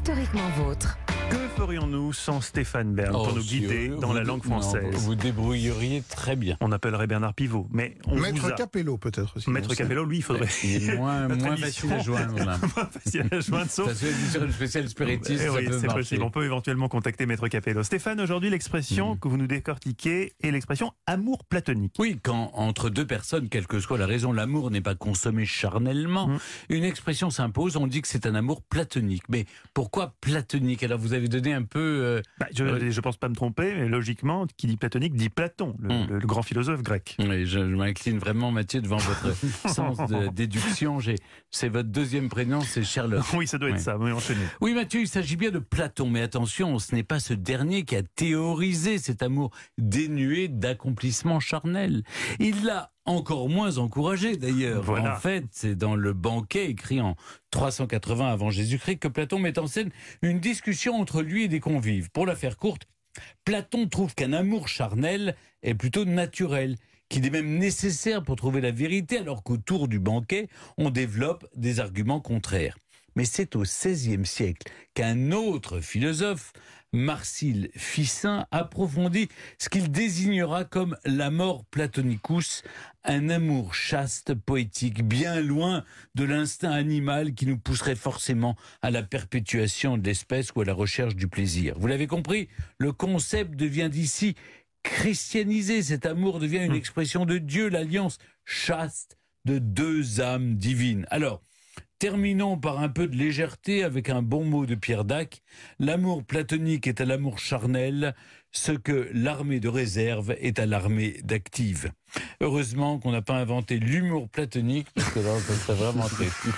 historiquement vôtre. Que ferions-nous sans Stéphane Bern pour Oh, nous si, guider euh, dans la langue non, française? vous débrouilleriez très bien. On appellerait Bernard Pivot, mais on vous Maître a... Capello, peut-être aussi. Maître. Capello, lui, il faudrait Il est moins, moins facile à joindre. là. pas facile à joindre, sauf Ça se fait sur une spéciale spiritisme, Eh oui, c'est possible. On peut éventuellement contacter Maître Capello. Stéphane, aujourd'hui, l'expression Mm. que vous nous décortiquez est l'expression amour platonique. Oui, quand entre deux personnes, quelle que soit la raison, l'amour n'est pas consommé charnellement, Mm. une expression s'impose, on dit que c'est un amour platonique. Mais pourquoi platonique? Alors vous avez donné un peu... euh, Bah, je ne pense pas me tromper, mais logiquement, qui dit platonique dit Platon, le, Mm. le- le grand philosophe grec. Oui, je, je m'incline vraiment, Mathieu, devant votre sens de déduction. C'est votre deuxième prénom, c'est Sherlock. Oui, ça doit être Ouais. ça. Oui, enchaînez. Oui, Mathieu, il s'agit bien de Platon, mais attention, ce n'est pas ce dernier qui a théorisé cet amour dénué d'accomplissement charnel. Il l'a encore moins encouragé, d'ailleurs. Voilà. En fait, c'est dans le banquet écrit en 380 avant Jésus-Christ que Platon met en scène une discussion entre lui et des convives. Pour la faire courte, Platon trouve qu'un amour charnel est plutôt naturel, qu'il est même nécessaire pour trouver la vérité, alors qu'autour du banquet, on développe des arguments contraires. Mais c'est au XVIe siècle qu'un autre philosophe, Marcille Ficin, approfondit ce qu'il désignera comme l'amor platonicus, un amour chaste, poétique, bien loin de l'instinct animal qui nous pousserait forcément à la perpétuation de l'espèce ou à la recherche du plaisir. Vous l'avez compris, le concept devient d'ici christianisé. Cet amour devient une Hmm. expression de Dieu, l'alliance chaste de deux âmes divines. Alors, terminons par un peu de légèreté avec un bon mot de Pierre Dac. L'amour platonique est à l'amour charnel, ce que l'armée de réserve est à l'armée d'active. Heureusement qu'on n'a pas inventé l'humour platonique, parce que là, ça serait vraiment triste.